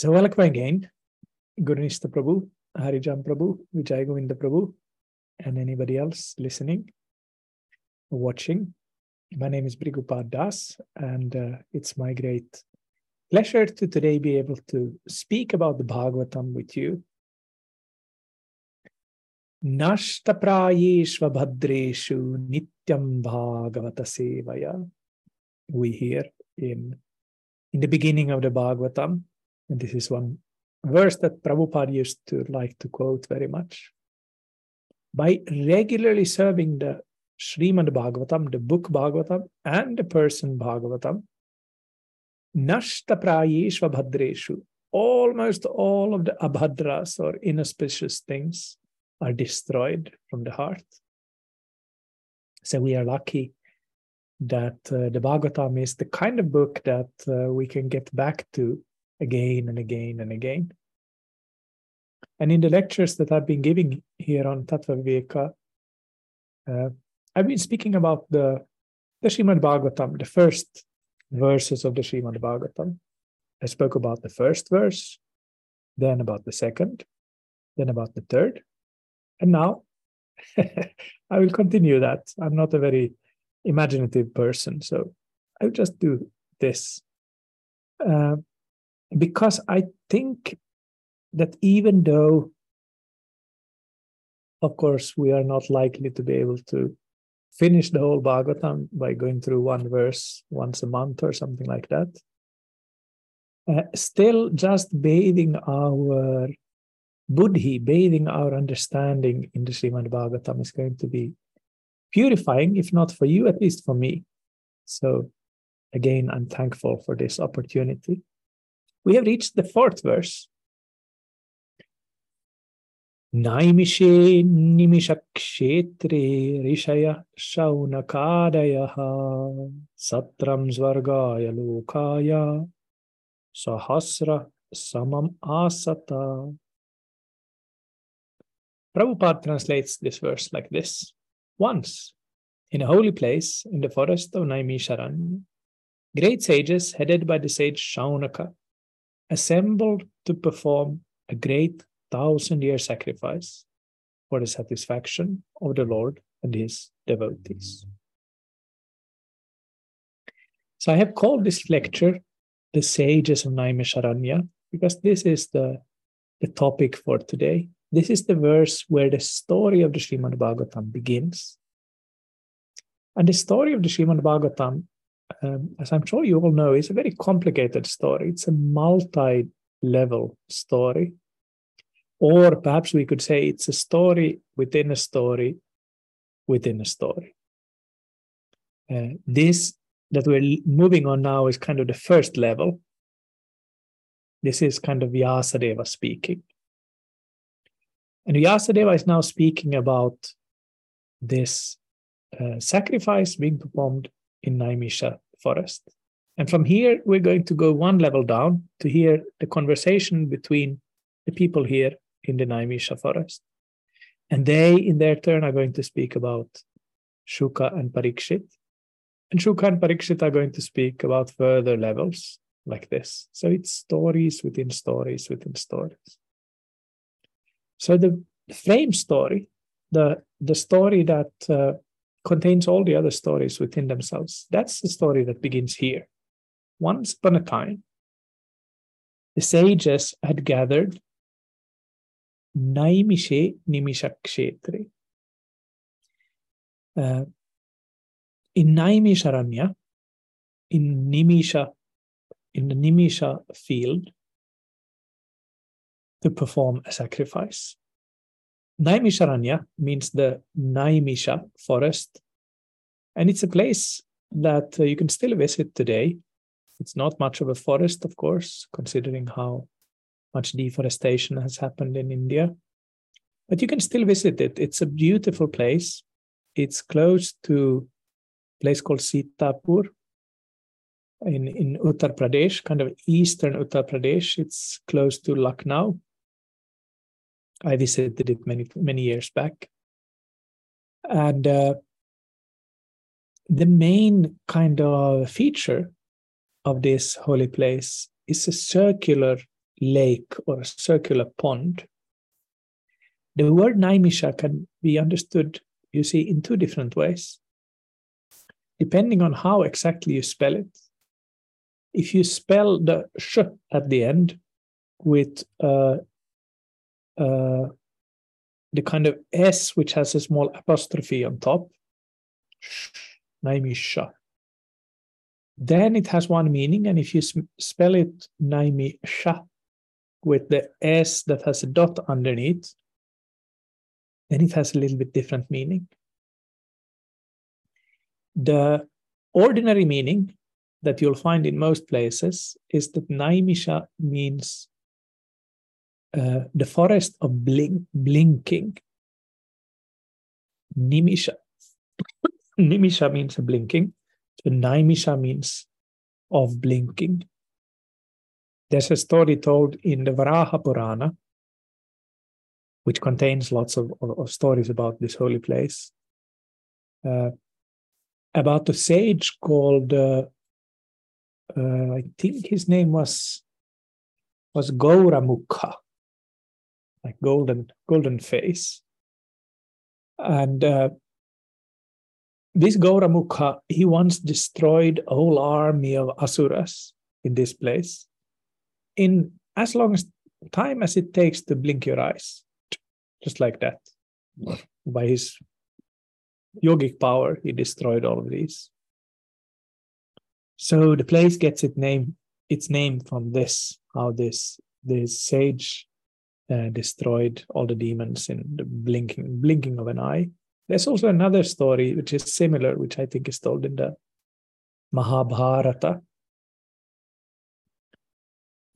So welcome again, Gurunista Prabhu, Harijan Prabhu, Vijay Govinda Prabhu, and anybody else listening watching. My name is Bhrigupada Das, and uh, it's my great pleasure to today be able to speak about the Bhagavatam with you. Nashtaprayeshva bhadreshu nityam bhagavata sevaya. We hear in, in the beginning of the Bhagavatam, and this is one verse that Prabhupada used to like to quote very much. By regularly serving the Srimad Bhagavatam, the book Bhagavatam, and the person Bhagavatam, Nashta Prayeshva Bhadreshu, almost all of the abhadras or inauspicious things are destroyed from the heart. So we are lucky that uh, the Bhagavatam is the kind of book that uh, we can get back to again and again and again. And in the lectures that I've been giving here on Tattva Viveka, uh, I've been speaking about the, the Srimad Bhagavatam, the first verses of the Srimad Bhagavatam. I spoke about the first verse, then about the second, then about the third, and now I will continue that. I'm not a very imaginative person, so I'll just do this. Uh, because I think that even though, of course, we are not likely to be able to finish the whole Bhagavatam by going through one verse once a month or something like that, uh, still just bathing our buddhi, bathing our understanding in the Srimad Bhagavatam is going to be purifying, if not for you, at least for me. So, again, I'm thankful for this opportunity. We have reached the fourth verse. Naimishe nimishakshetre rishaya shaunakadayaha satram svargaya lokaya sahasra samam asata. Prabhupada translates this verse like this Once, in a holy place in the forest of Naimisharanya, great sages headed by the sage Shaunaka assembled to perform a great thousand year sacrifice for the satisfaction of the Lord and his devotees. So I have called this lecture the Sages of Naimisharanya because this is the, the topic for today. This is the verse where the story of the Srimad Bhagavatam begins. And the story of the Srimad Bhagavatam um, as I'm sure you all know, is a very complicated story. It's a multi level story. Or perhaps we could say it's a story within a story within a story. Uh, this that we're moving on now is kind of the first level. This is kind of Vyasadeva speaking. And Vyasadeva is now speaking about this uh, sacrifice being performed in Naimisha forest. And from here, we're going to go one level down to hear the conversation between the people here in the Naimisha forest. And they, in their turn, are going to speak about Shuka and Parikshit. And Shuka and Parikshit are going to speak about further levels like this. So it's stories within stories within stories. So the frame story, the, the story that uh, contains all the other stories within themselves. That's the story that begins here. Once upon a time, the sages had gathered Naimishe Nimishakshetre. Uh, in Naimisharanya, in Nimisha, in the Nimisha field, to perform a sacrifice. Naimisharanya means the Naimisha forest, and it's a place that uh, you can still visit today. It's not much of a forest, of course, considering how much deforestation has happened in India, but you can still visit it. It's a beautiful place. It's close to a place called Sitapur in, in Uttar Pradesh, kind of eastern Uttar Pradesh. It's close to Lucknow I visited it many many years back, and uh, the main kind of feature of this holy place is a circular lake or a circular pond. The word Naimisha can be understood, you see, in two different ways, depending on how exactly you spell it. If you spell the sh at the end with uh, uh, the kind of S which has a small apostrophe on top, Naimisha, then it has one meaning. And if you spell it Naimisha with the S that has a dot underneath, then it has a little bit different meaning. The ordinary meaning that you'll find in most places is that Naimisha means uh, the forest of blink, blinking. Nimisha. Nimisha means blinking. So Naimisha means of blinking. There's a story told in the Varaha Purana, which contains lots of, of, of stories about this holy place, uh, about a sage called, uh, uh, I think his name was was Mukha, like golden golden face, and uh, this Mukha he once destroyed a whole army of asuras in this place in as long as time as it takes to blink your eyes, just like that. By his yogic power, he destroyed all of these. So the place gets its name its name from this, how this this sage uh, destroyed all the demons in the blinking blinking of an eye. There's also another story which is similar, which I think is told in the Mahabharata,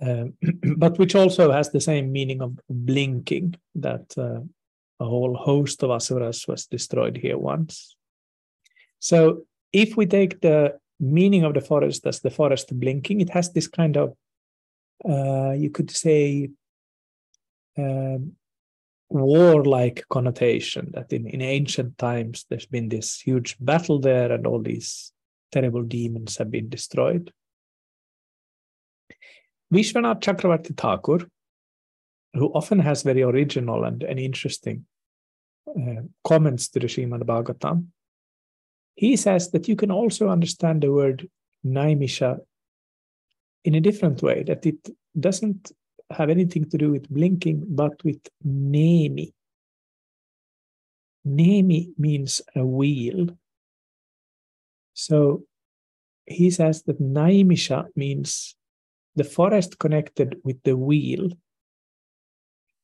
um, but which also has the same meaning of blinking that uh, a whole host of asuras was destroyed here once. So if we take the meaning of the forest as the forest blinking, it has this kind of, uh, you could say, um, warlike connotation that in, in ancient times there's been this huge battle there and all these terrible demons have been destroyed. Vishwanath Chakravarti Thakur, who often has very original and, and interesting uh, comments to the Srimad Bhagavatam, he says that you can also understand the word Naimisha in a different way, that it doesn't have anything to do with blinking, but with Nemi. Nemi means a wheel. So he says that Naimisha means the forest connected with the wheel.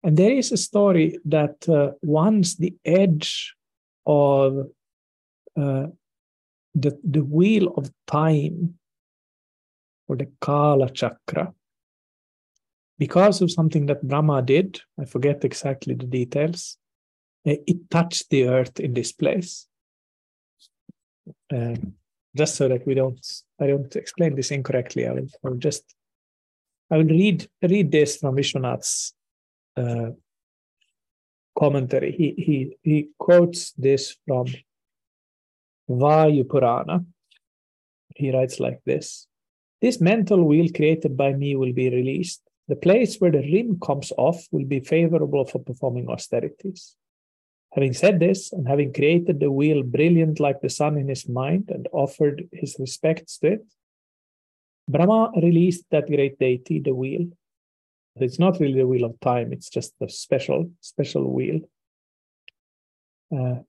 And there is a story that uh, once the edge of uh, the, the wheel of time, or the Kala chakra, because of something that Brahma did, I forget exactly the details, uh, it touched the earth in this place. Um, just so that we don't, I don't explain this incorrectly, I will, I will just I will read read this from Vishwanath's uh, commentary. He he he quotes this from Vayu Purana. He writes like this: This mental wheel created by me will be released. The place where the rim comes off will be favorable for performing austerities. Having said this, and having created the wheel brilliant like the sun in his mind and offered his respects to it, Brahma released that great deity, the wheel. It's not really the wheel of time, it's just a special, special wheel. Uh,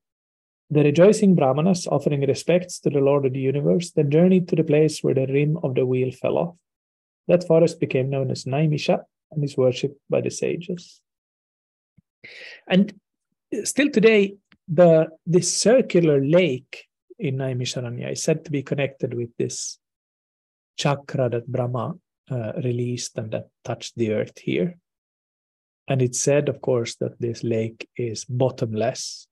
the rejoicing Brahmanas, offering respects to the Lord of the universe, then journeyed to the place where the rim of the wheel fell off. That forest became known as Naimisha and is worshipped by the sages. And still today, the this circular lake in Naimisharanya is said to be connected with this chakra that Brahma uh, released and that touched the earth here. And it said, of course, that this lake is bottomless.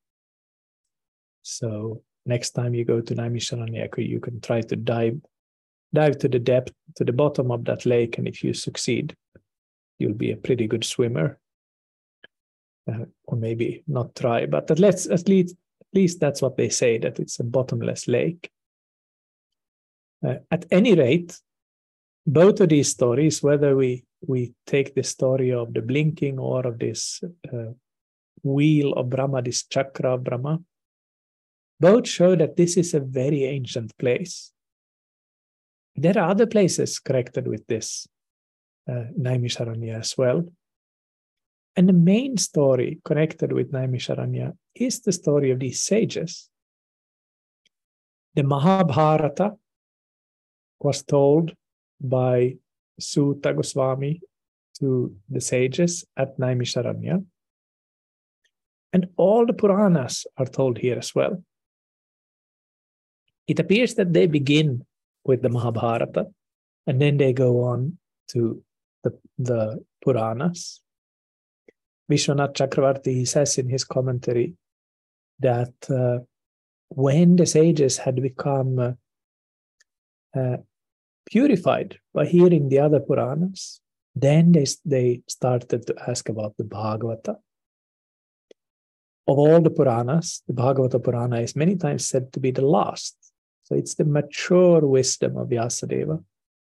So next time you go to Naimisharanyaka, you can try to dive dive to the depth, to the bottom of that lake, and if you succeed, you'll be a pretty good swimmer. Uh, or maybe not try, but at least at least at least that's what they say that it's a bottomless lake. Uh, at any rate, both of these stories, whether we we take the story of the blinking or of this uh, wheel of Brahma, this chakra of Brahma, both show that this is a very ancient place. There are other places connected with this uh, Naimisharanya as well. And the main story connected with Naimisharanya is the story of these sages. The Mahabharata was told by Suta Goswami to the sages at Naimisharanya. And all the Puranas are told here as well. It appears that they begin with the Mahabharata and then they go on to the, the Puranas. Vishwanath Chakravarti he says in his commentary that uh, when the sages had become uh, uh, purified by hearing the other Puranas, then they, they started to ask about the Bhagavata. Of all the Puranas, the Bhagavata Purana is many times said to be the last. So it's the mature wisdom of Vyasadeva.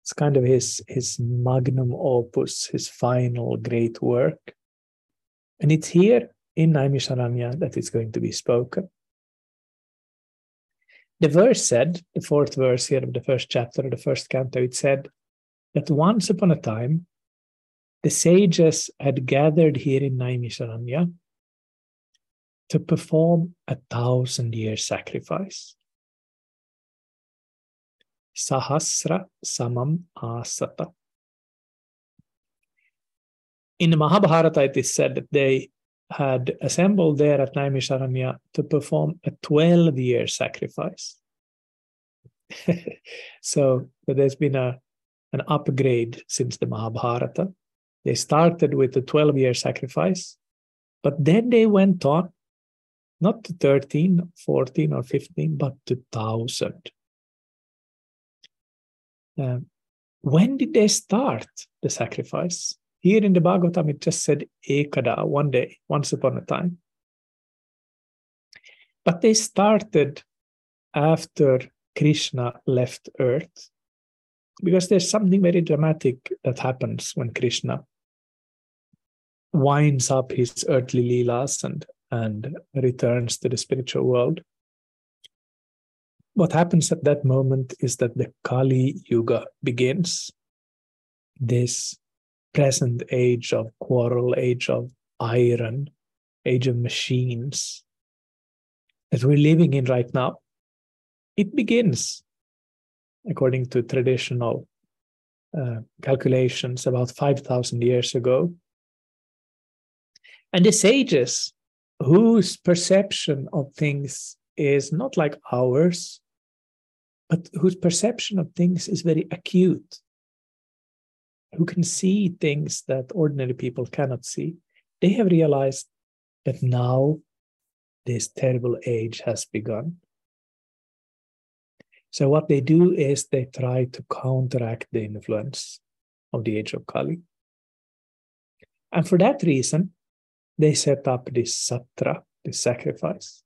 It's kind of his, his magnum opus, his final great work. And it's here in Naimisharanya that it's going to be spoken. The verse said, the fourth verse here of the first chapter of the first canto, it said that once upon a time, the sages had gathered here in Naimisharanya to perform a thousand year sacrifice. Sahasra Samam Asata. In the Mahabharata, it is said that they had assembled there at Naimisharanya to perform a 12 year sacrifice. so there's been a, an upgrade since the Mahabharata. They started with a 12 year sacrifice, but then they went on not to 13, 14, or 15, but to 1000. Uh, when did they start the sacrifice? Here in the Bhagavatam, it just said Ekada, one day, once upon a time. But they started after Krishna left Earth, because there's something very dramatic that happens when Krishna winds up his earthly leelas and, and returns to the spiritual world. What happens at that moment is that the Kali Yuga begins. This present age of quarrel, age of iron, age of machines that we're living in right now, it begins, according to traditional uh, calculations, about 5,000 years ago. And the sages, whose perception of things is not like ours, but whose perception of things is very acute who can see things that ordinary people cannot see, they have realized that now this terrible age has begun. So, what they do is they try to counteract the influence of the age of Kali. And for that reason, they set up this satra, this sacrifice.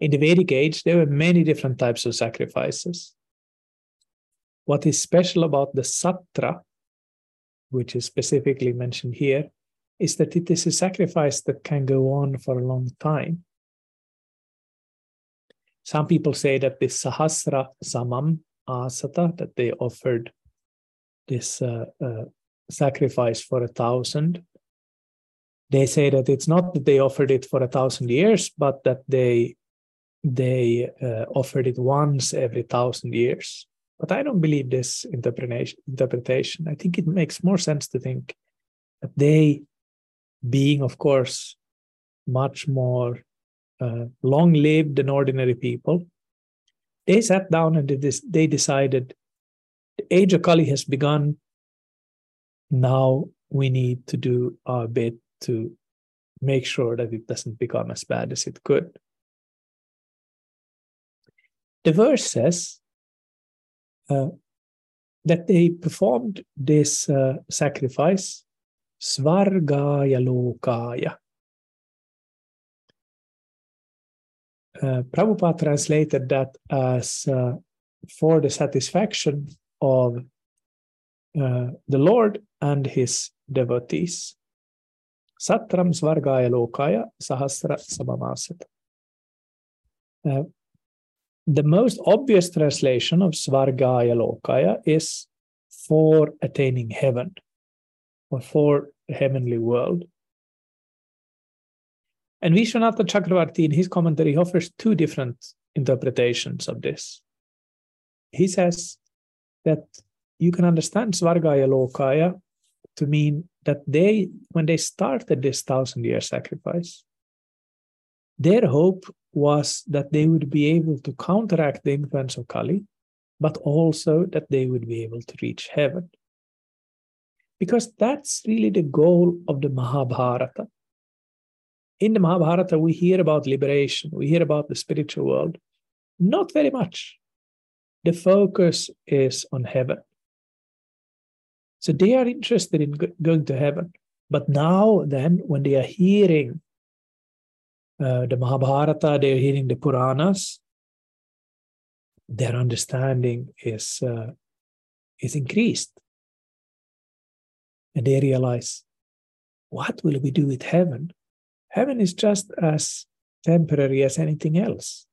In the Vedic age, there were many different types of sacrifices. What is special about the Satra, which is specifically mentioned here, is that it is a sacrifice that can go on for a long time. Some people say that this Sahasra Samam Asata, that they offered this uh, uh, sacrifice for a thousand. They say that it's not that they offered it for a thousand years, but that they they uh, offered it once every thousand years. But I don't believe this interpretation. I think it makes more sense to think that they, being of course much more uh, long-lived than ordinary people, they sat down and they decided the age of Kali has begun. Now we need to do our bit to make sure that it doesn't become as bad as it could. The verse says uh, that they performed this uh, sacrifice, Svargaya Lokaya. Uh, Prabhupada translated that as uh, for the satisfaction of uh, the Lord and his devotees. Satram Svargaya Lokaya Sahasra Samamasit. The most obvious translation of Svargaya Lokaya is for attaining heaven or for heavenly world. And Vishwanatha Chakravarti, in his commentary, offers two different interpretations of this. He says that you can understand Svargaya Lokaya to mean that they, when they started this thousand year sacrifice, their hope was that they would be able to counteract the influence of Kali, but also that they would be able to reach heaven. Because that's really the goal of the Mahabharata. In the Mahabharata, we hear about liberation, we hear about the spiritual world. Not very much. The focus is on heaven. So they are interested in going to heaven. But now, then, when they are hearing uh, the Mahabharata, they're hearing the Puranas, their understanding is, uh, is increased. And they realize, what will we do with heaven? Heaven is just as temporary as anything else.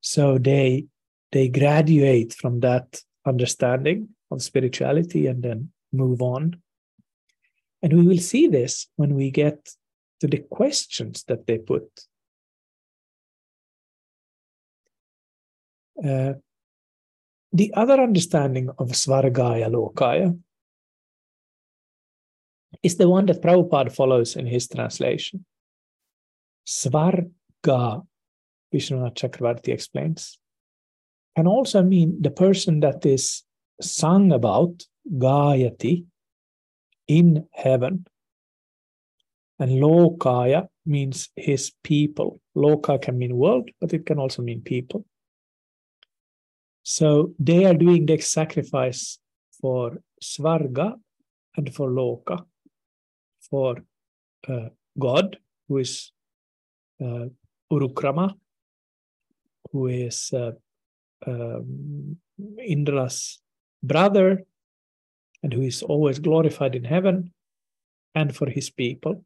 So they they graduate from that understanding of spirituality and then move on. And we will see this when we get to the questions that they put. Uh, the other understanding of Svargaya Lokaya is the one that Prabhupada follows in his translation. Svarga, Vishwanath Chakravarti explains, can also mean the person that is sung about, Gayati, in heaven. And Lokaya means his people. Loka can mean world, but it can also mean people. So they are doing the sacrifice for Svarga and for Loka, for uh, God, who is uh, Urukrama, who is uh, um, Indra's brother and who is always glorified in heaven and for his people.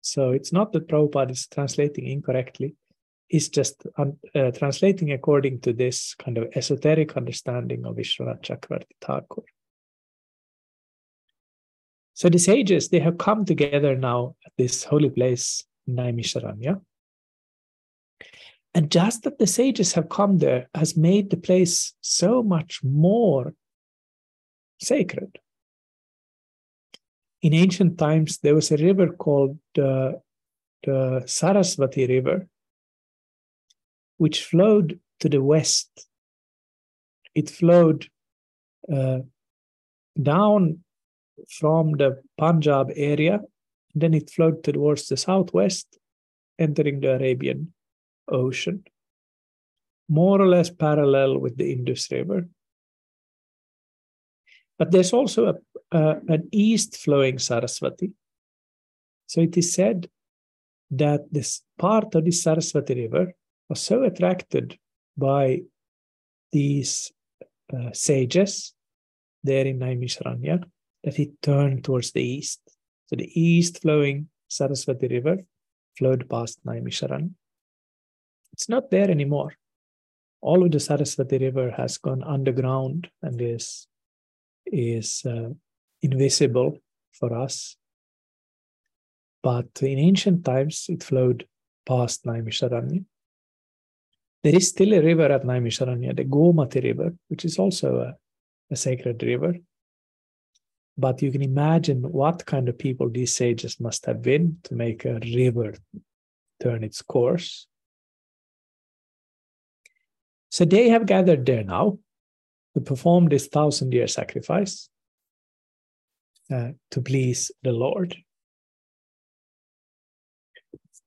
So it's not that Prabhupada is translating incorrectly, he's just uh, translating according to this kind of esoteric understanding of Vishwanath Chakravarti Thakur. So the sages, they have come together now at this holy place, Naimisharanya. And just that the sages have come there has made the place so much more sacred. In ancient times, there was a river called uh, the Saraswati River, which flowed to the west. It flowed uh, down from the Punjab area, then it flowed towards the southwest, entering the Arabian Ocean, more or less parallel with the Indus River. But there's also a, an east flowing Saraswati. So it is said that this part of the Saraswati River was so attracted by these uh, sages there in Naimisharanya that it turned towards the east. So the east flowing Saraswati River flowed past Naimisharanya. It's not there anymore. All of the Saraswati River has gone underground and is is uh, invisible for us. But in ancient times, it flowed past Naimisharanya. There is still a river at Naimisharanya, the Gomati River, which is also a, a sacred river. But you can imagine what kind of people these sages must have been to make a river turn its course. So they have gathered there now to perform this thousand year sacrifice uh, to please the Lord.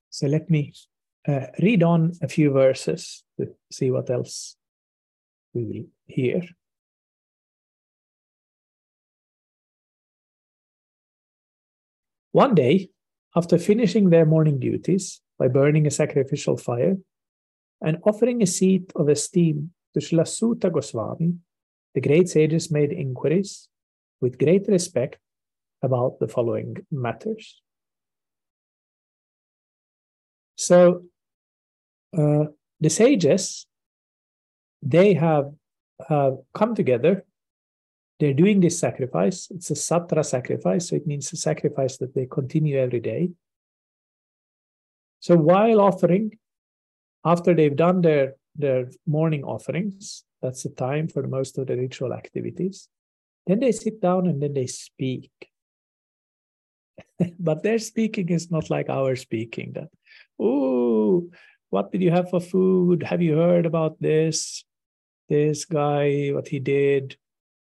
So let me uh, read on a few verses to see what else we will hear. One day, after finishing their morning duties by burning a sacrificial fire and offering a seat of esteem to Srila Suta Goswami, the great sages made inquiries with great respect about the following matters. So, uh, the sages, they have, have come together. They're doing this sacrifice. It's a satra sacrifice, so it means a sacrifice that they continue every day. So while offering, after they've done their, their morning offerings, that's the time for most of the ritual activities, then they sit down and then they speak. but their speaking is not like our speaking that, oh, what did you have for food? Have you heard about this? This guy, what he did?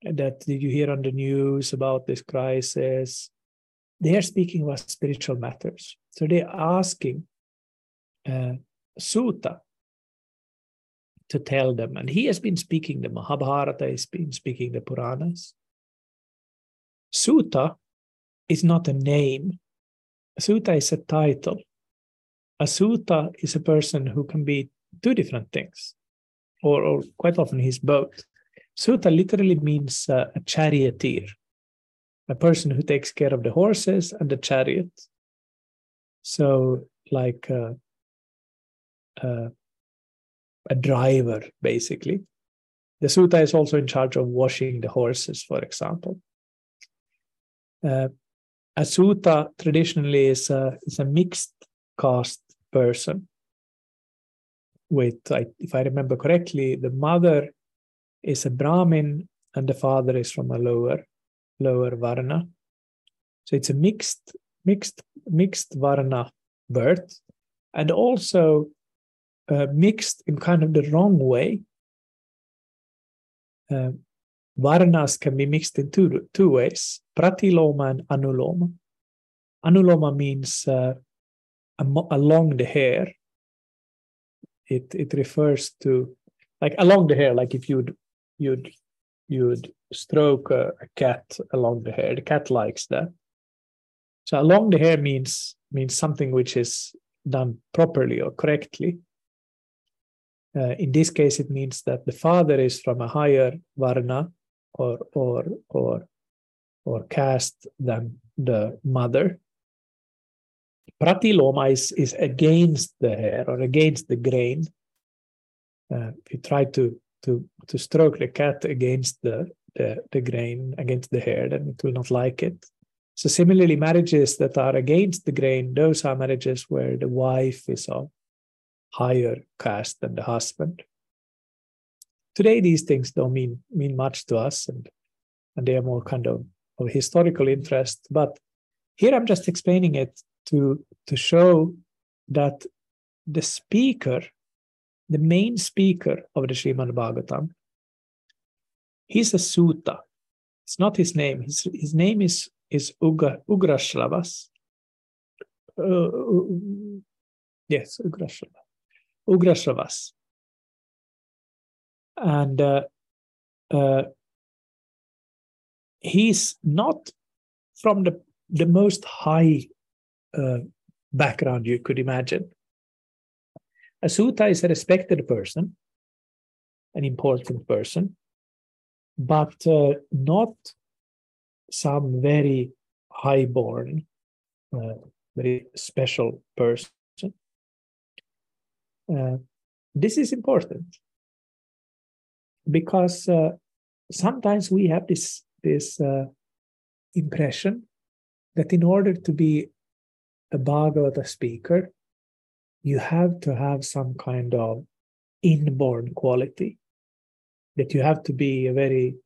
That did you hear on the news about this crisis? They are speaking about spiritual matters. So they're asking uh, Suta to tell them. And he has been speaking the Mahabharata, he's been speaking the Puranas. Suta is not a name, Suta is a title. A Suta is a person who can be two different things, or, or quite often he's both. Suta literally means uh, a charioteer, a person who takes care of the horses and the chariot. So, like uh, uh, a driver, basically. The Suta is also in charge of washing the horses, for example. Uh, a Suta traditionally is a, is a mixed caste person. With, I, if I remember correctly, the mother is a Brahmin and the father is from a lower lower Varna. So it's a mixed mixed mixed Varna birth, and also uh, mixed in kind of the wrong way. Uh, varnas can be mixed in two, two ways pratiloma and anuloma. Anuloma means uh, along the hair. It, it refers to like along the hair, like if you'd you'd you'd stroke a, a cat along the hair. The cat likes that. So along the hair means means something which is done properly or correctly. Uh, in this case, it means that the father is from a higher varna or or or or caste than the mother. Pratiloma is, is against the hair or against the grain. Uh, if you try to to to stroke the cat against the, the the grain against the hair, then it will not like it. So similarly, marriages that are against the grain, those are marriages where the wife is of higher caste than the husband. Today, these things don't mean mean much to us, and and they are more kind of of historical interest. But here, I'm just explaining it to to show that the speaker, the main speaker of the Srimad Bhagavatam, he's a Suta. It's not his name. His his name is is Ugra, Ugrashravas. Uh, uh yes, Ugrashravas. Ugrashravas. And uh, uh, he's not from the, the most high uh, background you could imagine. A is a respected person, an important person, but uh, not some very high-born, uh, very special person. Uh, this is important because uh, sometimes we have this this uh, impression that in order to be a Bhagavata speaker, you have to have some kind of inborn quality, that you have to be a very,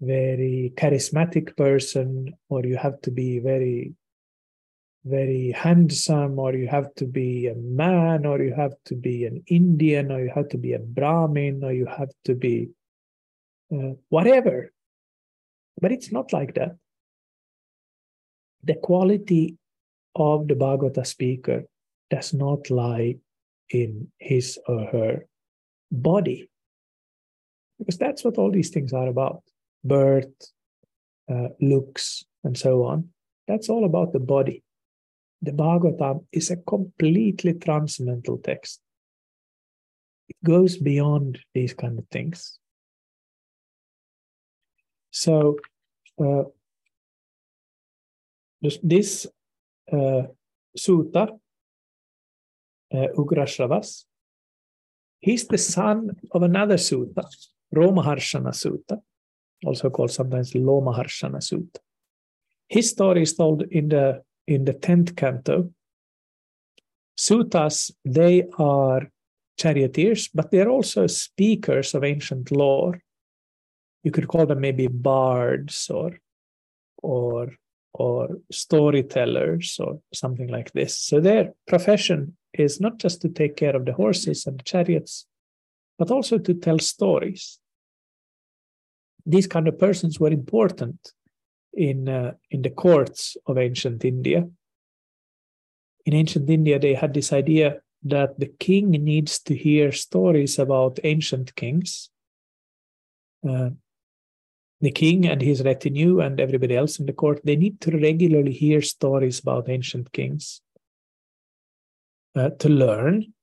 very charismatic person, or you have to be very very handsome, or you have to be a man, or you have to be an Indian, or you have to be a Brahmin, or you have to be uh, whatever. But it's not like that. The quality of the Bhagavata speaker does not lie in his or her body. Because that's what all these things are about birth, uh, looks, and so on. That's all about the body the Bhagavatam is a completely transcendental text. It goes beyond these kind of things. So uh, this, uh, Suta, uh, Ugrashravas, he's the son of another Suta, Romaharshana Suta, also called sometimes Lomaharshana Suta. His story is told in the in the tenth canto. Sutas, they are charioteers, but they're also speakers of ancient lore. You could call them maybe bards or or or storytellers or something like this. So their profession is not just to take care of the horses and the chariots, but also to tell stories. These kind of persons were important in, uh, in the courts of ancient India. In ancient India, they had this idea that the king needs to hear stories about ancient kings. Uh, the king and his retinue and everybody else in the court, they need to regularly hear stories about ancient kings uh, to learn,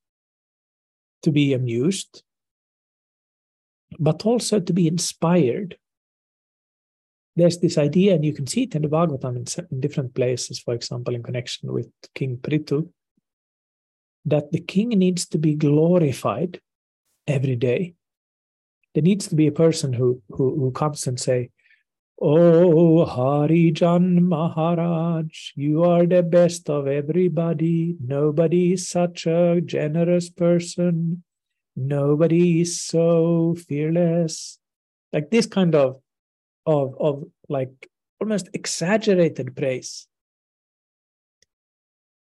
to be amused, but also to be inspired. There's this idea, and you can see it in the Bhagavatam in, in different places, for example, in connection with King Prithu, that the king needs to be glorified every day there needs to be a person who who, who comes and say, Oh, Harijan Maharaj, you are the best of everybody. Nobody is such a generous person. Nobody is so fearless. Like this kind of, of, of like almost exaggerated praise.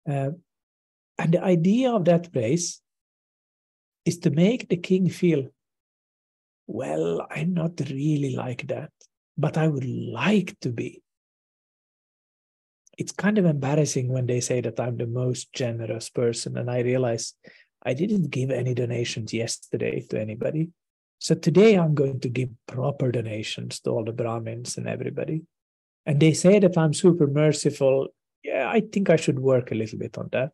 Uh, and the idea of that praise is to make the king feel well, I'm not really like that, but I would like to be. It's kind of embarrassing when they say that I'm the most generous person, and I realize I didn't give any donations yesterday to anybody. So today I'm going to give proper donations to all the Brahmins and everybody. And they say that I'm super merciful. Yeah, I think I should work a little bit on that.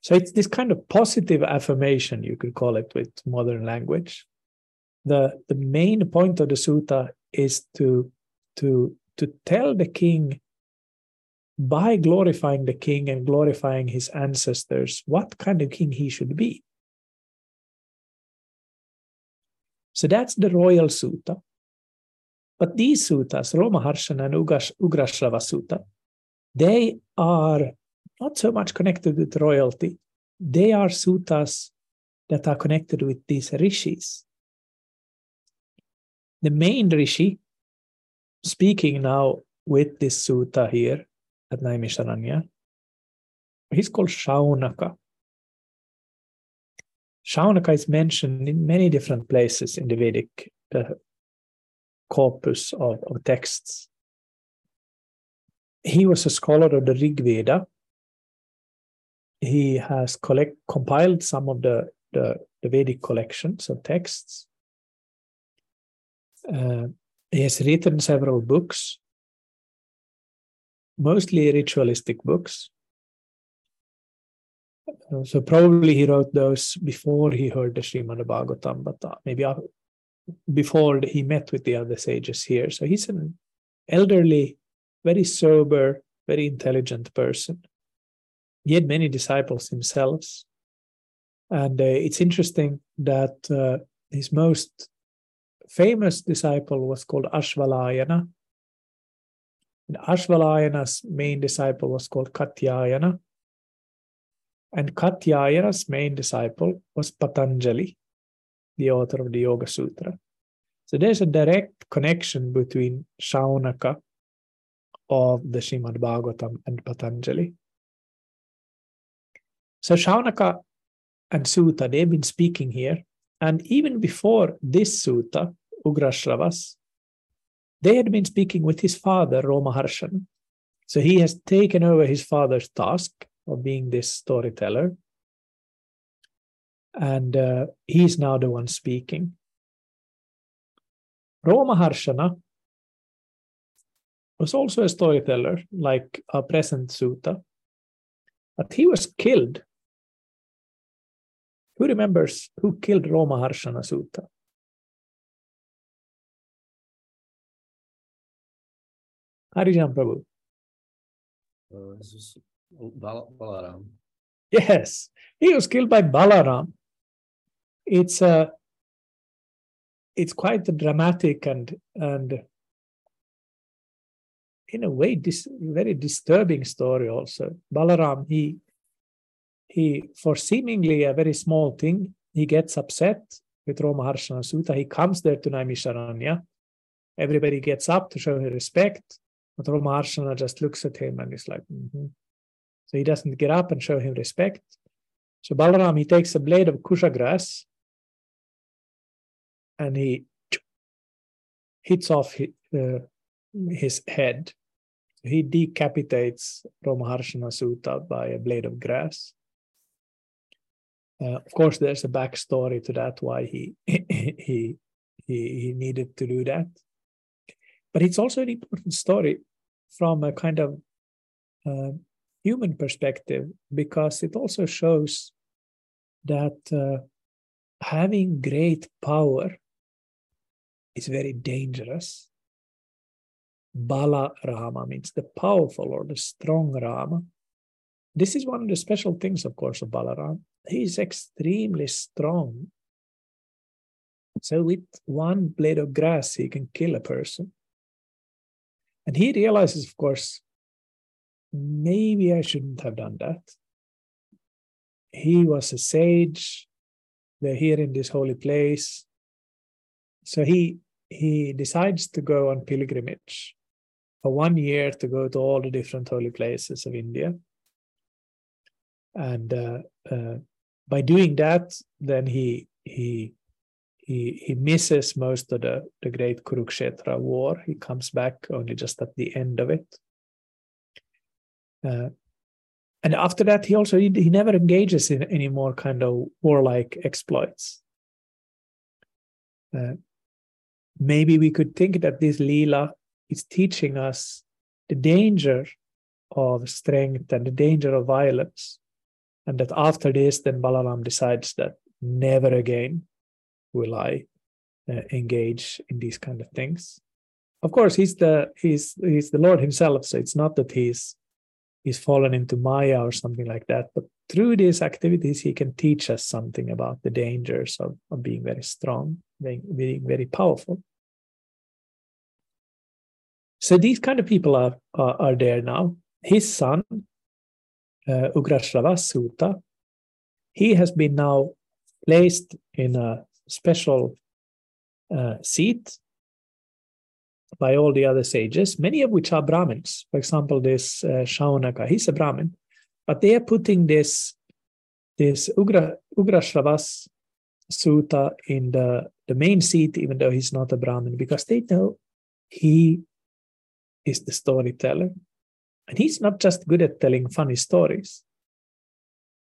So it's this kind of positive affirmation, you could call it with modern language the the main point of the suta is to to to tell the king by glorifying the king and glorifying his ancestors what kind of king he should be so that's the royal suta. But these sutas romaharshana and ugrashrava suta they are not so much connected with royalty. They are sutas that are connected with these rishis. The main rishi speaking now with this sutta here at Naimisharanya, he's called Shaunaka. Shaunaka is mentioned in many different places in the Vedic uh, corpus of, of texts. He was a scholar of the Rig Veda. He has collect, compiled some of the, the, the Vedic collections of texts uh, he has written several books, mostly ritualistic books. So probably he wrote those before he heard the Srimad Bhagavatam, but uh, maybe before he met with the other sages here. So he's an elderly, very sober, very intelligent person. He had many disciples himself. And uh, it's interesting that uh, his most famous disciple was called Ashvalayana. And Ashvalayana's main disciple was called Katyayana. And Katyayana's main disciple was Patanjali, the author of the Yoga Sutra. So there's a direct connection between Shaunaka of the Srimad Bhagavatam and Patanjali. So Shaunaka and Suta, they've been speaking here. And even before this suta, Ugrashravas, they had been speaking with his father, Romaharshan. So he has taken over his father's task of being this storyteller. And uh, he's now the one speaking. Roma Harshana was also a storyteller, like our present Suta, but he was killed. Who remembers who killed Roma Harshana Suta? Harijan Prabhu. Uh, Bal- Balaram. Yes, he was killed by Balaram. It's a it's quite a dramatic and and in a way this very disturbing story also. Balaram, he he for seemingly a very small thing, he gets upset with Romaharshana Suta. He comes there to Naimisharanya. Everybody gets up to show him respect. But Romaharshana just looks at him and is like, "Mhm." So he doesn't get up and show him respect. So Balaram, he takes a blade of kusha grass and he hits off his, uh, his head. He decapitates Romaharshana Suta by a blade of grass. Uh, of course, there's a backstory to that why he he he he needed to do that. But it's also an important story from a kind of uh, human perspective because it also shows that uh, having great power is very dangerous. Bala Rama means the powerful or the strong Rama. This is one of the special things, of course, of Balaram. He is extremely strong. So, with one blade of grass, he can kill a person. And he realizes, of course, maybe I shouldn't have done that. He was a sage. They're here in this holy place. So he he decides to go on pilgrimage for one year to go to all the different holy places of India. And uh, uh, by doing that, then he he he he misses most of the the great Kurukshetra war. He comes back only just at the end of it. Uh, and after that, he also he, he never engages in any more kind of warlike exploits. Uh, maybe we could think that this Leela is teaching us the danger of strength and the danger of violence. And that after this, then Balaram decides that never again will I uh, engage in these kind of things. Of course, he's the he's he's the Lord himself, so it's not that he's he's fallen into Maya or something like that. But through these activities, he can teach us something about the dangers of, of being very strong, being, being very powerful. So these kind of people are, are, are there now. His son, uh, Ugrashrava Suta, he has been now placed in a special uh, seat by all the other sages, many of which are Brahmins. For example, this uh, Shaunaka, he's a Brahmin, but they are putting this this Ugra Ugrashravas Suta in the, the main seat, even though he's not a Brahmin, because they know he is the storyteller. And he's not just good at telling funny stories.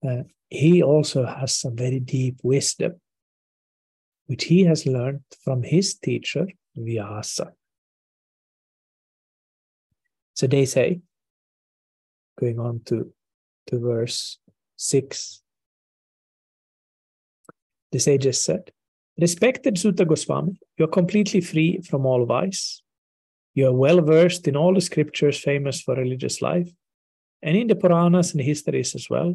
Uh, he also has some very deep wisdom, which he has learned from his teacher, Vyasa. So they say, going on to, to verse 6, the sages said, Respected Suta Goswami, you are completely free from all vice. You are well versed in all the scriptures famous for religious life, and in the Puranas and histories as well,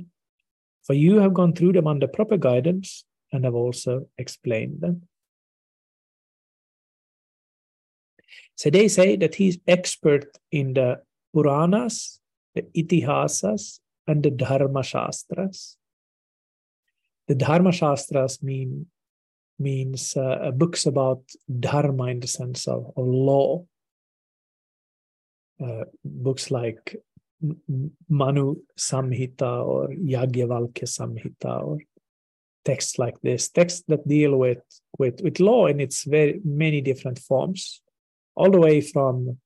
for you have gone through them under proper guidance and have also explained them. So they say that he's expert in the Puranas, the Itihasas, and the Dharma Shastras. The Dharma Shastras mean means uh, books about dharma in the sense of, of law. Uh, books like Manu Samhita or Yagyavalkya Samhita or texts like this, texts that deal with, with, with law in its very many different forms, all the way from,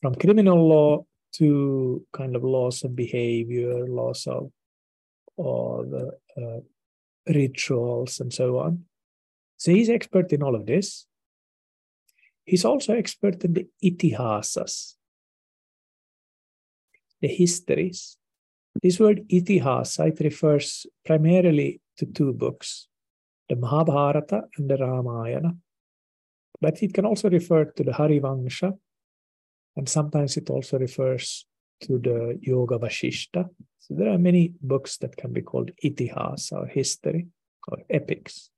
from criminal law to kind of laws of behavior, laws of, of uh, rituals, and so on. So he's expert in all of this. He's also expert in the itihasas, the histories. This word itihasa, it refers primarily to two books, the Mahabharata and the Ramayana. But it can also refer to the Harivangsha And sometimes it also refers to the Yoga Vashishta. So there are many books that can be called itihas or history or epics.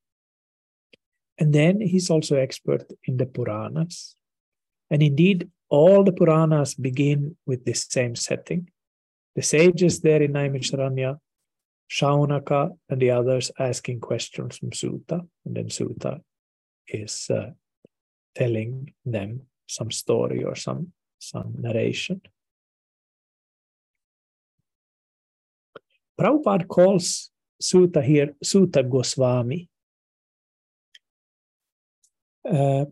And then he's also expert in the Puranas. And indeed, all the Puranas begin with this same setting. The sages there in Naimisharanya, Shaunaka and the others asking questions from Suta, and then Suta is uh, telling them some story or some, some narration. Prabhupada calls Suta here Suta Goswami. Uh,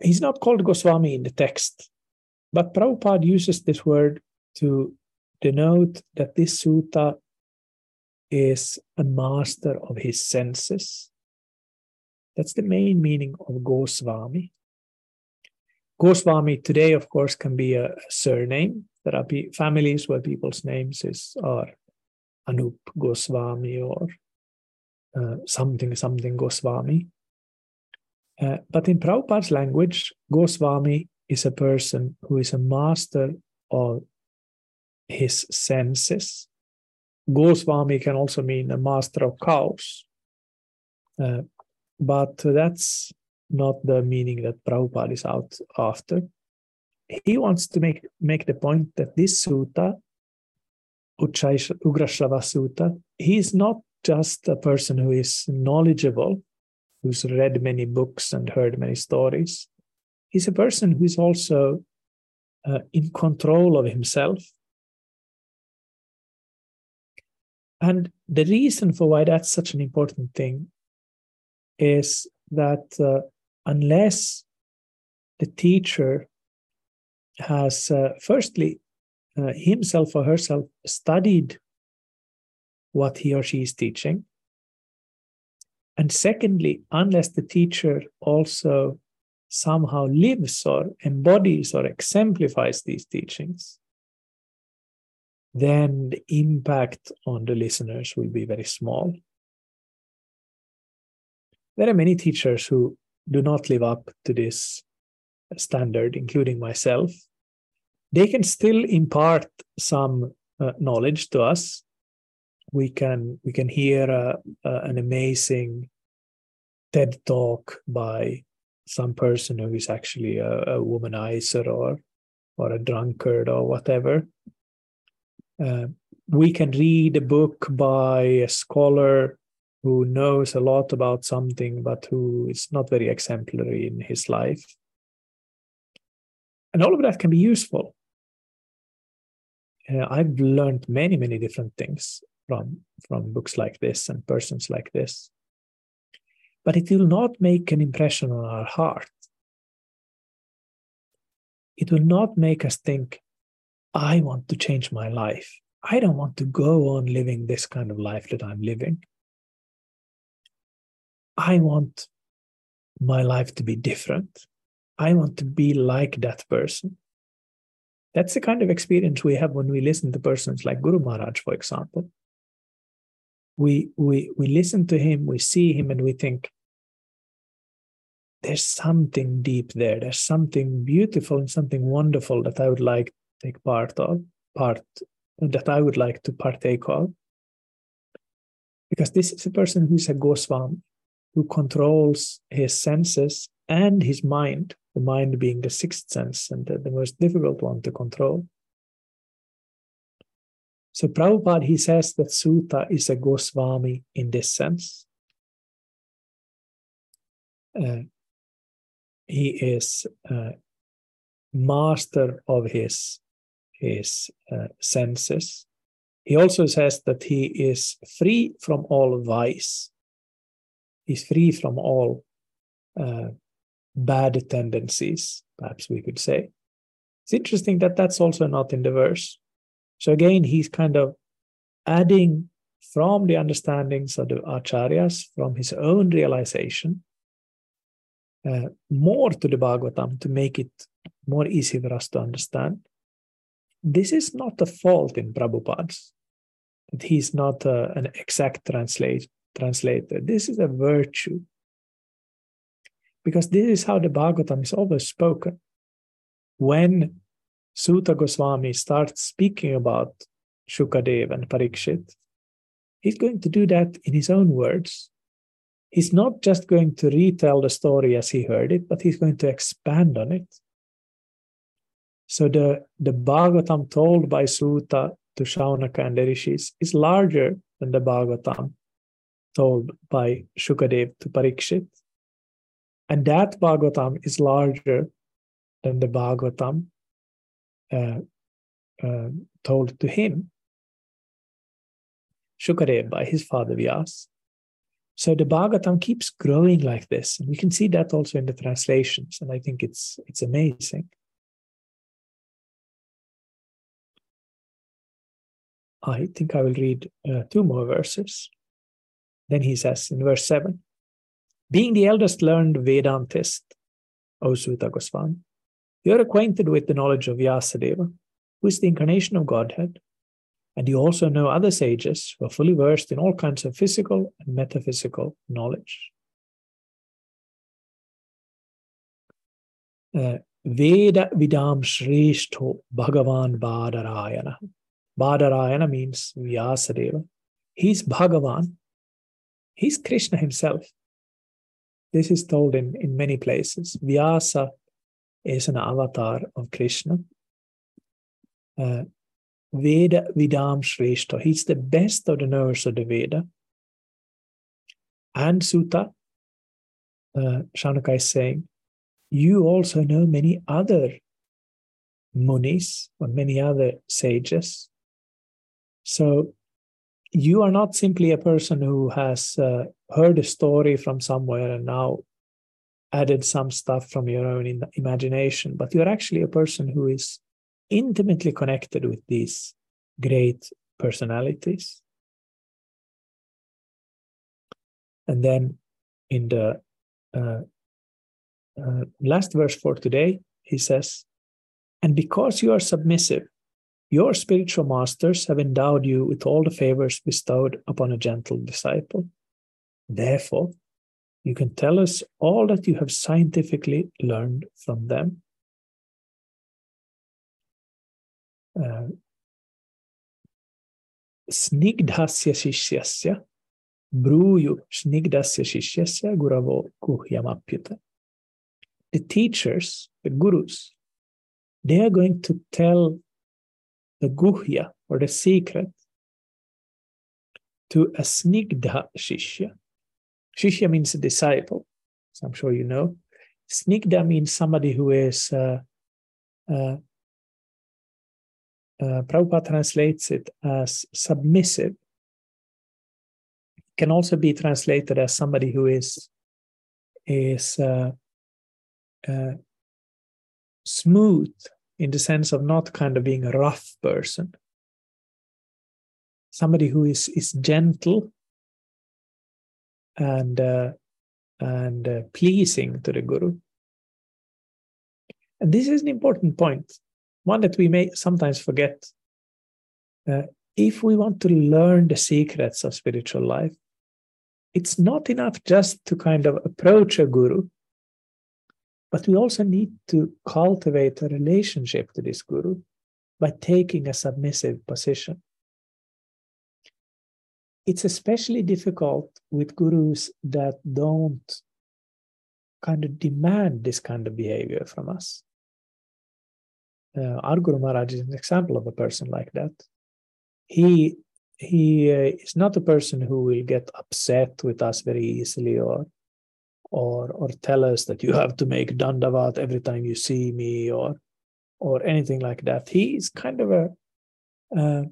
he's not called Goswami in the text, but Prabhupada uses this word to denote that this Suta is a master of his senses. That's the main meaning of Goswami. Goswami today, of course, can be a, surname. There are families where people's names is are Anup Goswami or uh, something something Goswami. Uh, but in Prabhupada's language, Goswami is a person who is a master of his senses. Goswami can also mean a master of cows. Uh, but that's not the meaning that Prabhupada is out after. He wants to make, make the point that this suta, Ugrashrava Suta, he is not just a person who is knowledgeable, who's read many books and heard many stories. He's a person who is also uh, in control of himself. And the reason for why that's such an important thing is that uh, unless the teacher has, uh, firstly, uh, himself or herself studied what he or she is teaching, and secondly, unless the teacher also somehow lives or embodies or exemplifies these teachings, then the impact on the listeners will be very small. There are many teachers who do not live up to this standard, including myself. They can still impart some uh, knowledge to us. We can we can hear uh, uh, an amazing TED talk by some person who is actually a, a womanizer or or a drunkard or whatever. Uh, we can read a book by a scholar who knows a lot about something but who is not very exemplary in his life. And all of that can be useful. Uh, I've learned many, many different things from, from books like this and persons like this. But it will not make an impression on our heart. It will not make us think, I want to change my life. I don't want to go on living this kind of life that I'm living. I want my life to be different. I want to be like that person. That's the kind of experience we have when we listen to persons like Guru Maharaj, for example. We, we, we listen to him, we see him, and we think, there's something deep there. There's something beautiful and something wonderful that I would like to take part of, part that I would like to partake of. Because this is a person who's a Goswami, who controls his senses and his mind, the mind being the sixth sense and the, the most difficult one to control. So Prabhupada, he says that Suta is a Goswami in this sense. Uh, he is a master of his, his uh, senses. He also says that he is free from all vice He's free from all uh, bad tendencies, perhaps we could say. It's interesting that that's also not in the verse. So again, he's kind of adding from the understandings of the acharyas, from his own realization, uh, more to the Bhagavatam to make it more easy for us to understand. This is not a fault in Prabhupada's, he's not uh, an exact translate, translator. This is a virtue. Because this is how the Bhagavatam is always spoken. when Suta Goswami starts speaking about Shukadev and Parikshit, he's going to do that in his own words. He's not just going to retell the story as he heard it, but he's going to expand on it. So the, the Bhagavatam told by Suta to Shaunaka and the Rishis is larger than the Bhagavatam told by Shukadev to Parikshit. And that Bhagavatam is larger than the Bhagavatam uh, uh, told to him, Shukadev by his father Vyas. So the Bhagavatam keeps growing like this, and we can see that also in the translations, and I think it's it's amazing. I think I will read uh, two more verses. Then he says in verse 7 Being the eldest learned Vedantist, O Suta Goswami, you are acquainted with the knowledge of Vyasadeva, who is the incarnation of Godhead, and you also know other sages who are fully versed in all kinds of physical and metaphysical knowledge. Uh, Veda Vidam Shrishto Bhagavan Badarayana. Badarayana means Vyasadeva. He's Bhagavan. He's Krishna himself. This is told in, in many places. Vyasa is an avatar of Krishna. Uh, Veda Vidam Shrestha. He's the best of the knowers of the Veda. And Suta, uh, Shaunaka is saying, you also know many other munis or many other sages so you are not simply a person who has uh, heard a story from somewhere and now added some stuff from your own imagination, but you're actually a person who is intimately connected with these great personalities. And then in the uh, uh, last verse for today, he says, And because you are submissive, your spiritual masters have endowed you with all the favors bestowed upon a gentle disciple. Therefore, you can tell us all that you have scientifically learned from them. Uh, snigdhasya shishyasya bruyu snigdhasya shishyasya guravo kuhyamapyuta. The teachers, the gurus, they are going to tell the guhya or the secret to a snigdha shishya. Shishya means a disciple, so I'm sure you know. Snigdha means somebody who is, uh, uh, uh, Prabhupada translates it as submissive. Can also be translated as somebody who is is uh, uh, smooth in the sense of not kind of being a rough person. Somebody who is is gentle and uh, and uh, pleasing to the guru. And this is an important point one that we may sometimes forget. Uh, if we want to learn the secrets of spiritual life it's not enough just to kind of approach a guru but we also need to cultivate a relationship to this guru by taking a submissive position. It's especially difficult with gurus that don't kind of demand this kind of behavior from us. Uh, our Guru Maharaj is an example of a person like that. He he uh, is not a person who will get upset with us very easily or or or tell us that you have to make dandavat every time you see me or or anything like that. He's kind of a uh,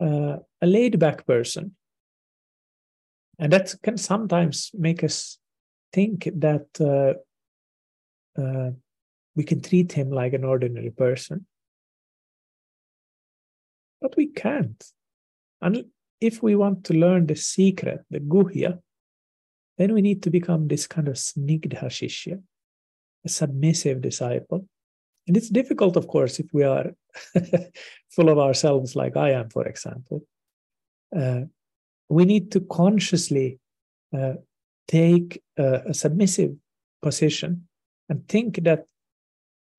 uh, a laid back person. And that can sometimes make us think that uh, uh, we can treat him like an ordinary person. But we can't. And if we want to learn the secret the guhya then we need to become this kind of snigdha shishya, a submissive disciple. And it's difficult, of course, if we are full of ourselves, like I am, for example. Uh, we need to consciously uh, take a, a submissive position and think that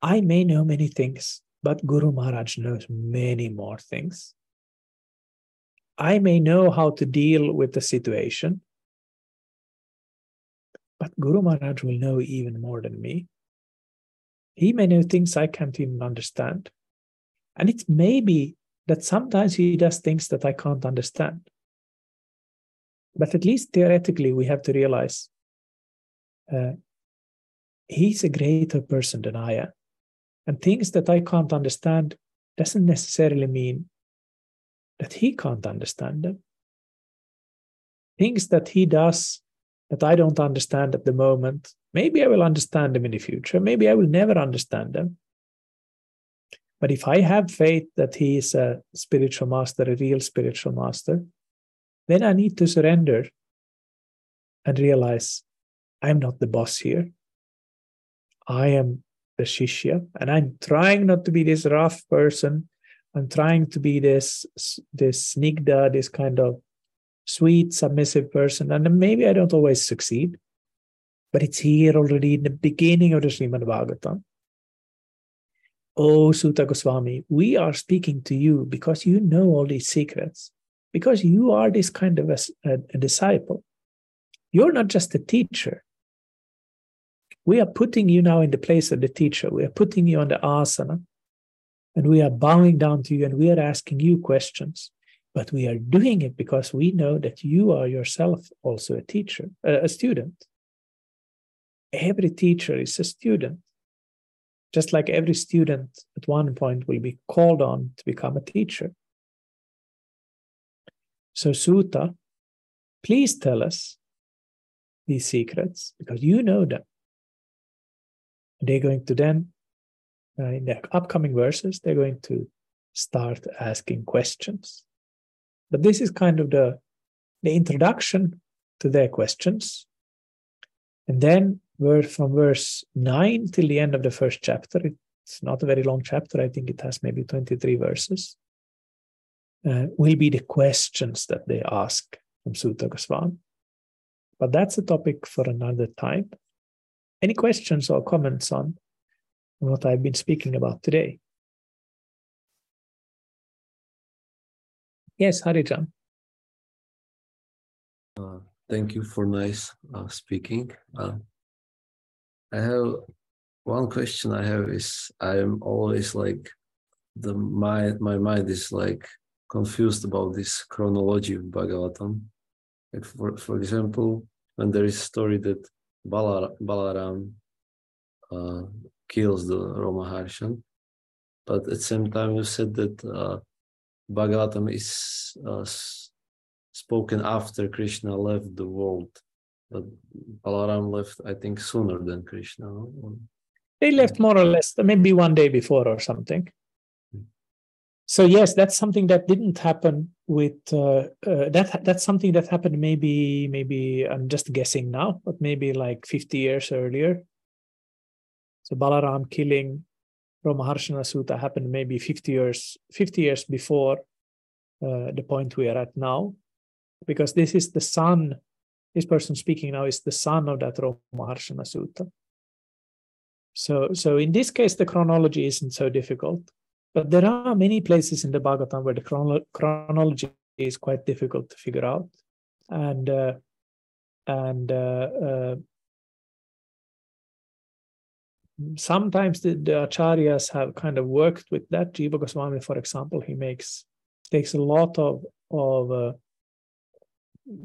I may know many things, but Guru Maharaj knows many more things. I may know how to deal with the situation, but Guru Maharaj will know even more than me. He may know things I can't even understand. And it may be that sometimes he does things that I can't understand. But at least theoretically, we have to realize uh, he's a greater person than I am. And things that I can't understand doesn't necessarily mean that he can't understand them. Things that he does that I don't understand at the moment, maybe I will understand them in the future. Maybe I will never understand them. But if I have faith that he is a spiritual master, a real spiritual master, then I need to surrender and realize I'm not the boss here. I am the shishya, and I'm trying not to be this rough person. I'm trying to be this this snigdha, this kind of sweet, submissive person. And maybe I don't always succeed, but it's here already in the beginning of the Srimad Bhagavatam. Oh, Suta Goswami, we are speaking to you because you know all these secrets, because you are this kind of a, a, a disciple. You're not just a teacher. We are putting you now in the place of the teacher. We are putting you on the asana and we are bowing down to you and we are asking you questions. But we are doing it because we know that you are yourself also a teacher, a student. Every teacher is a student. Just like every student at one point will be called on to become a teacher. So, Suta, please tell us these secrets because you know them. They're going to then, uh, in the upcoming verses, they're going to start asking questions. But this is kind of the, the introduction to their questions. And then from verse 9 till the end of the first chapter, it's not a very long chapter, I think it has maybe 23 verses, uh, will be the questions that they ask from Suta Goswami. But that's a topic for another time. Any questions or comments on what I've been speaking about today? Yes, Harijan. Uh, thank you for nice uh, speaking. Uh, I have one question. I have is I'm always like the my my mind is like confused about this chronology of Bhagavatam. Like for for example, when there is a story that Balar, Balaram uh, kills the Romaharshan. But at the same time, you said that uh, Bhagavatam is uh, spoken after Krishna left the world. But Balaram left, I think, sooner than Krishna. They left more or less, maybe one day before or something. Hmm. So yes, that's something that didn't happen with uh, uh, that. That's something that happened maybe, maybe I'm just guessing now, but maybe like 50 years earlier. So Balaram killing Romaharshana Suta happened maybe 50 years, 50 years before uh, the point we are at now, because this is the son. This person speaking now is the son of that Romaharshana Suta. So, so in this case, the chronology isn't so difficult. But there are many places in the Bhagavatam where the chrono- chronology is quite difficult to figure out, and uh, and uh, uh, sometimes the, the, acharyas have kind of worked with that. Jiva Goswami, for example, he makes takes a lot of of uh,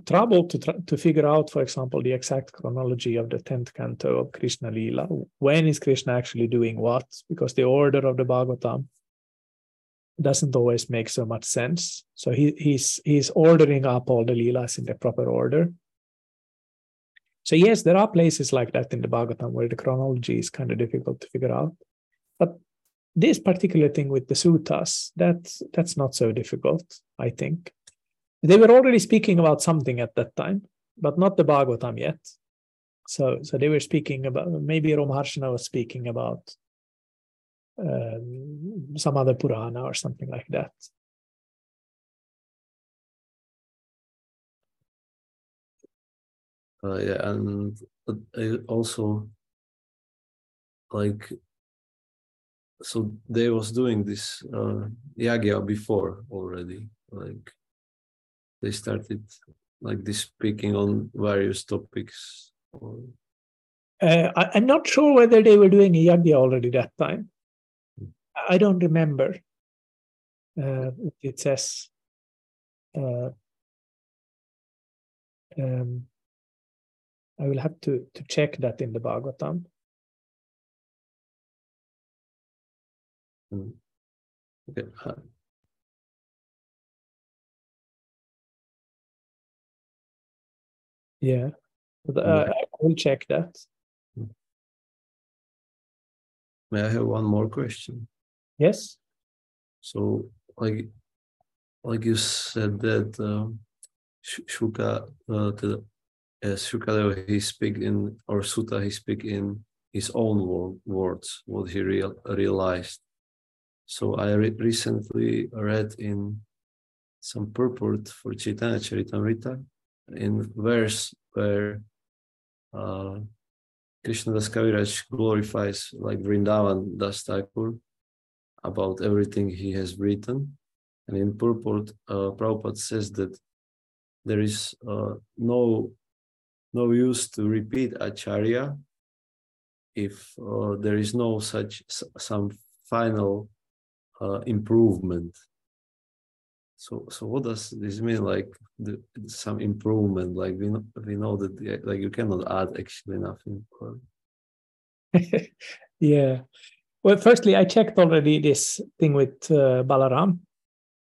trouble to tr- to figure out, for example, the exact chronology of the tenth canto of Krishna Lila. When is Krishna actually doing what? Because the order of the Bhagavatam doesn't always make so much sense. So he, he's he's ordering up all the leelas in the proper order. So yes, there are places like that in the Bhagavatam where the chronology is kind of difficult to figure out. But this particular thing with the sutas, that's that's not so difficult, I think. They were already speaking about something at that time, but not the Bhagavatam yet. So so they were speaking about maybe Romaharshana was speaking about um, some other Purana or something like that. Uh, yeah, and I also like so they was doing this uh, yagya before already. Like they started like this speaking on various topics. Or... Uh, I, am not sure whether they were doing yagya already that time. I don't remember. Uh, it says uh, um, I will have to, to check that in the Bhagavatam. Mm. Okay. Yeah, but, uh, I will check that. Mm. May I have one more question? Yes. So, like, like you said that um, Shuka, uh, the, as Shukadeva, he speak in, or Suta, he speak in his own words, what he real, realized. So I re recently read in some purport for Chaitanya Charitamrita in verse where uh, Krishna Das Kaviraj glorifies like Vrindavan Das Thakur about everything he has written. And in purport, uh, Prabhupada says that there is uh, no no use to repeat acharya if uh, there is no such some final uh, improvement so so what does this mean like the, some improvement like we know, we know that the, like you cannot add actually nothing yeah well firstly i checked already this thing with uh, balaram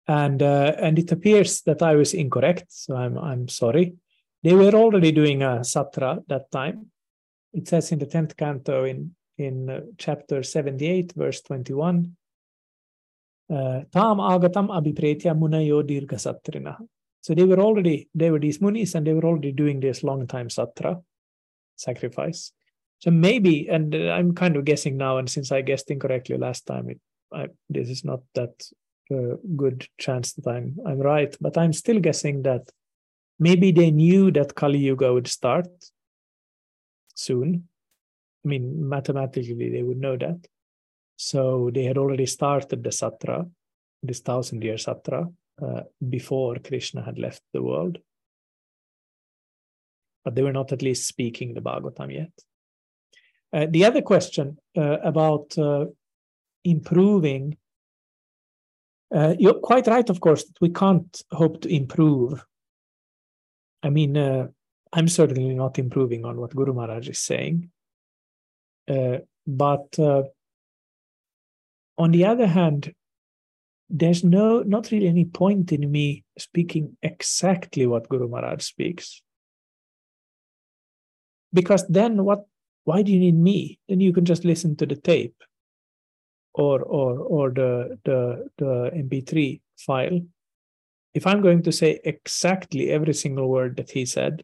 and uh, and it appears that I was incorrect. So I'm I'm sorry. They were already doing a satra that time. It says in the tenth canto in in uh, chapter seventy eight, verse twenty one. Uh, Tam agatam abhipretya munayo satrina. So they were already they were these munis and they were already doing this long time satra sacrifice. So maybe, and uh, I'm kind of guessing now, and since I guessed incorrectly last time, it I, this is not that a good chance that I'm I'm right, but I'm still guessing that maybe they knew that Kali Yuga would start soon. I mean, mathematically they would know that. So they had already started the Satra, this thousand year Satra, uh, before Krishna had left the world. But they were not at least speaking the Bhagavatam yet. Uh, the other question uh, about uh, improving uh, you're quite right, of course, that we can't hope to improve. I mean, uh, I'm certainly not improving on what Guru Maharaj is saying. Uh, but uh, on the other hand, there's no not really any point in me speaking exactly what Guru Maharaj speaks. Because then what why do you need me? Then you can just listen to the tape or or or the the the mp3 file if i'm going to say exactly every single word that he said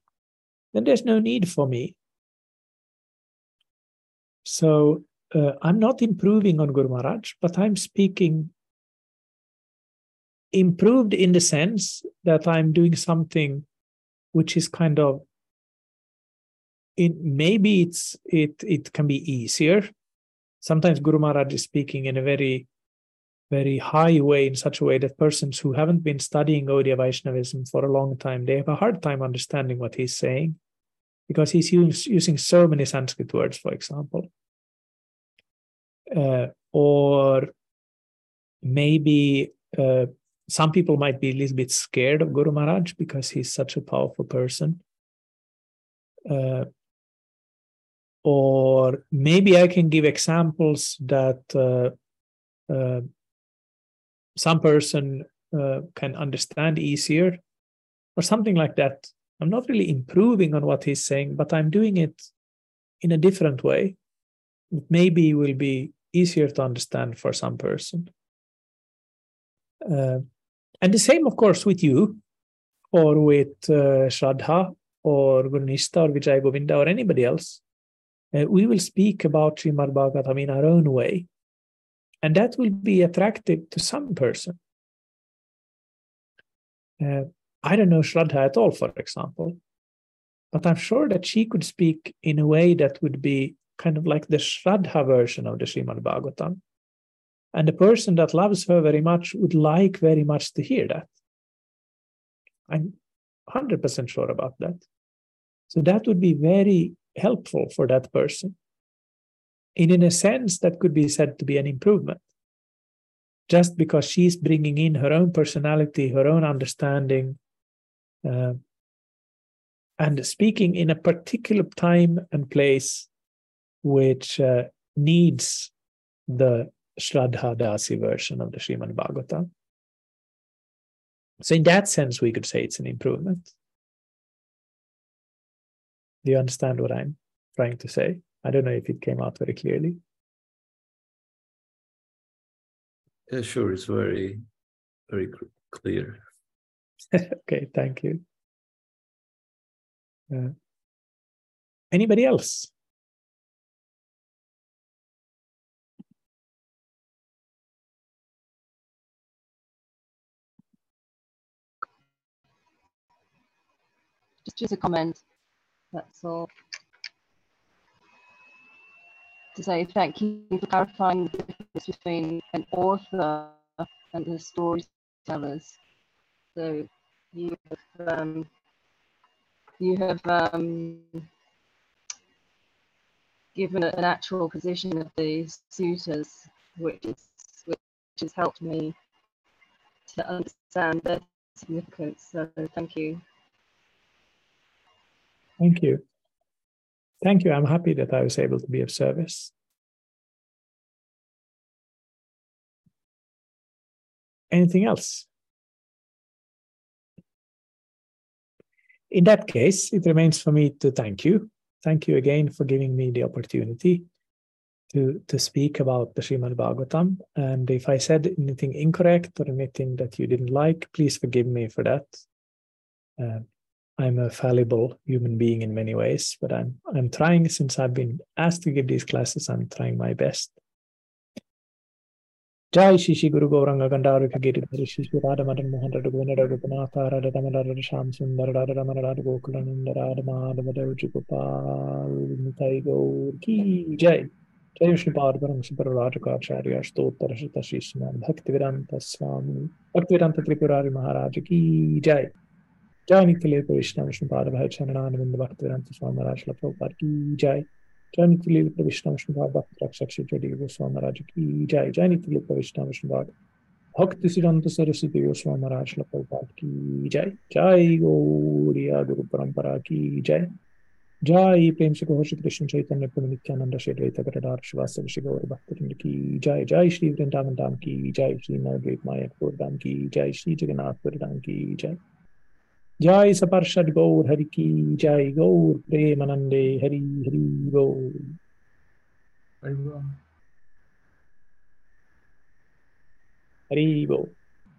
then there's no need for me. So uh, i'm not improving on guru maharaj but i'm speaking improved in the sense that i'm doing something which is kind of it maybe it's it it can be easier. Sometimes Guru Maharaj is speaking in a very, very high way, in such a way that persons who haven't been studying Gaudiya Vaishnavism for a long time, they have a hard time understanding what he's saying because he's use, using so many Sanskrit words, for example. Uh, or maybe uh, some people might be a little bit scared of Guru Maharaj because he's such a powerful person. Uh, or maybe I can give examples that uh, uh, some person uh, can understand easier, or something like that. I'm not really improving on what he's saying, but I'm doing it in a different way. It maybe will be easier to understand for some person. Uh, and the same, of course, with you, or with uh, Shraddha, or Gurnista, or Vijay Govinda, or anybody else uh, we will speak about Srimad Bhagavatam in our own way. And that will be attractive to some person. Uh, I don't know Shraddha at all, for example, but I'm sure that she could speak in a way that would be kind of like the Shraddha version of the Srimad Bhagavatam. And the person that loves her very much would like very much to hear that. I'm 100% sure about that. So that would be very helpful for that person. And in a sense, that could be said to be an improvement. Just because she's bringing in her own personality, her own understanding, uh, and speaking in a particular time and place which uh, needs the Shraddha Dasi version of the Srimad Bhagavatam. So, in that sense, we could say it's an improvement. Do you understand what I'm trying to say? I don't know if it came out very clearly. Yeah, sure. It's very, very clear. okay, thank you. Uh, anybody else? Just, just a comment. That's all. To say thank you for clarifying the difference between an author and the storytellers. So you have um, you have um, given an actual position of the sutas, which is which has helped me to understand their significance. So thank you. Thank you. Thank you. I'm happy that I was able to be of service. Anything else? in that case, it remains for me to thank you. Thank you again for giving me the opportunity to, to speak about the Srimad Bhagavatam. And if I said anything incorrect or anything that you didn't like, please forgive me for that. Uh, I'm a fallible human being in many ways, but I'm I'm trying since I've been asked to give these classes, I'm trying my best. Jai Shri Guru Gauranga Gandharika Giri. Shri Shri Radha Madan Mohan Radha Govinda Radha Ramana Sham Sundar Radha Ramana Radha Radha Madhava Devji Gopal Nitai Gaur Ki Jai Jai Shri Parvaram Subharadaka Acharya Stotra Shita Shri Bhaktivedanta Swami Bhaktivedanta Tripurari Maharaj Ki Jai चरणितलेपविष्णविष्णुपादभरणन्तस्वामराज लभोपार की जय पाद भक्त रक्षक श्री जडी जडीव स्वामराज की जय पाद भक्त सिद्धांत सरस्वती स्वामराज लभोपार की जय जय गौरिया गुरु परंपरा की जय जय प्रेम से कहो कृष्ण चैतन्य पुण्य नित्यानंद, श्री द्वैत गदार श्रीवास्तव ऋषि गौर भक्त की जय जय श्री वृंदावन धाम की जय श्री नवद्वीप मायापुर धाम की जय श्री जगन्नाथपुर धाम की जय जय सपर्षद गौर हरि की जय। गौर प्रेम नंदे हरि हरि गौर हरि बोल।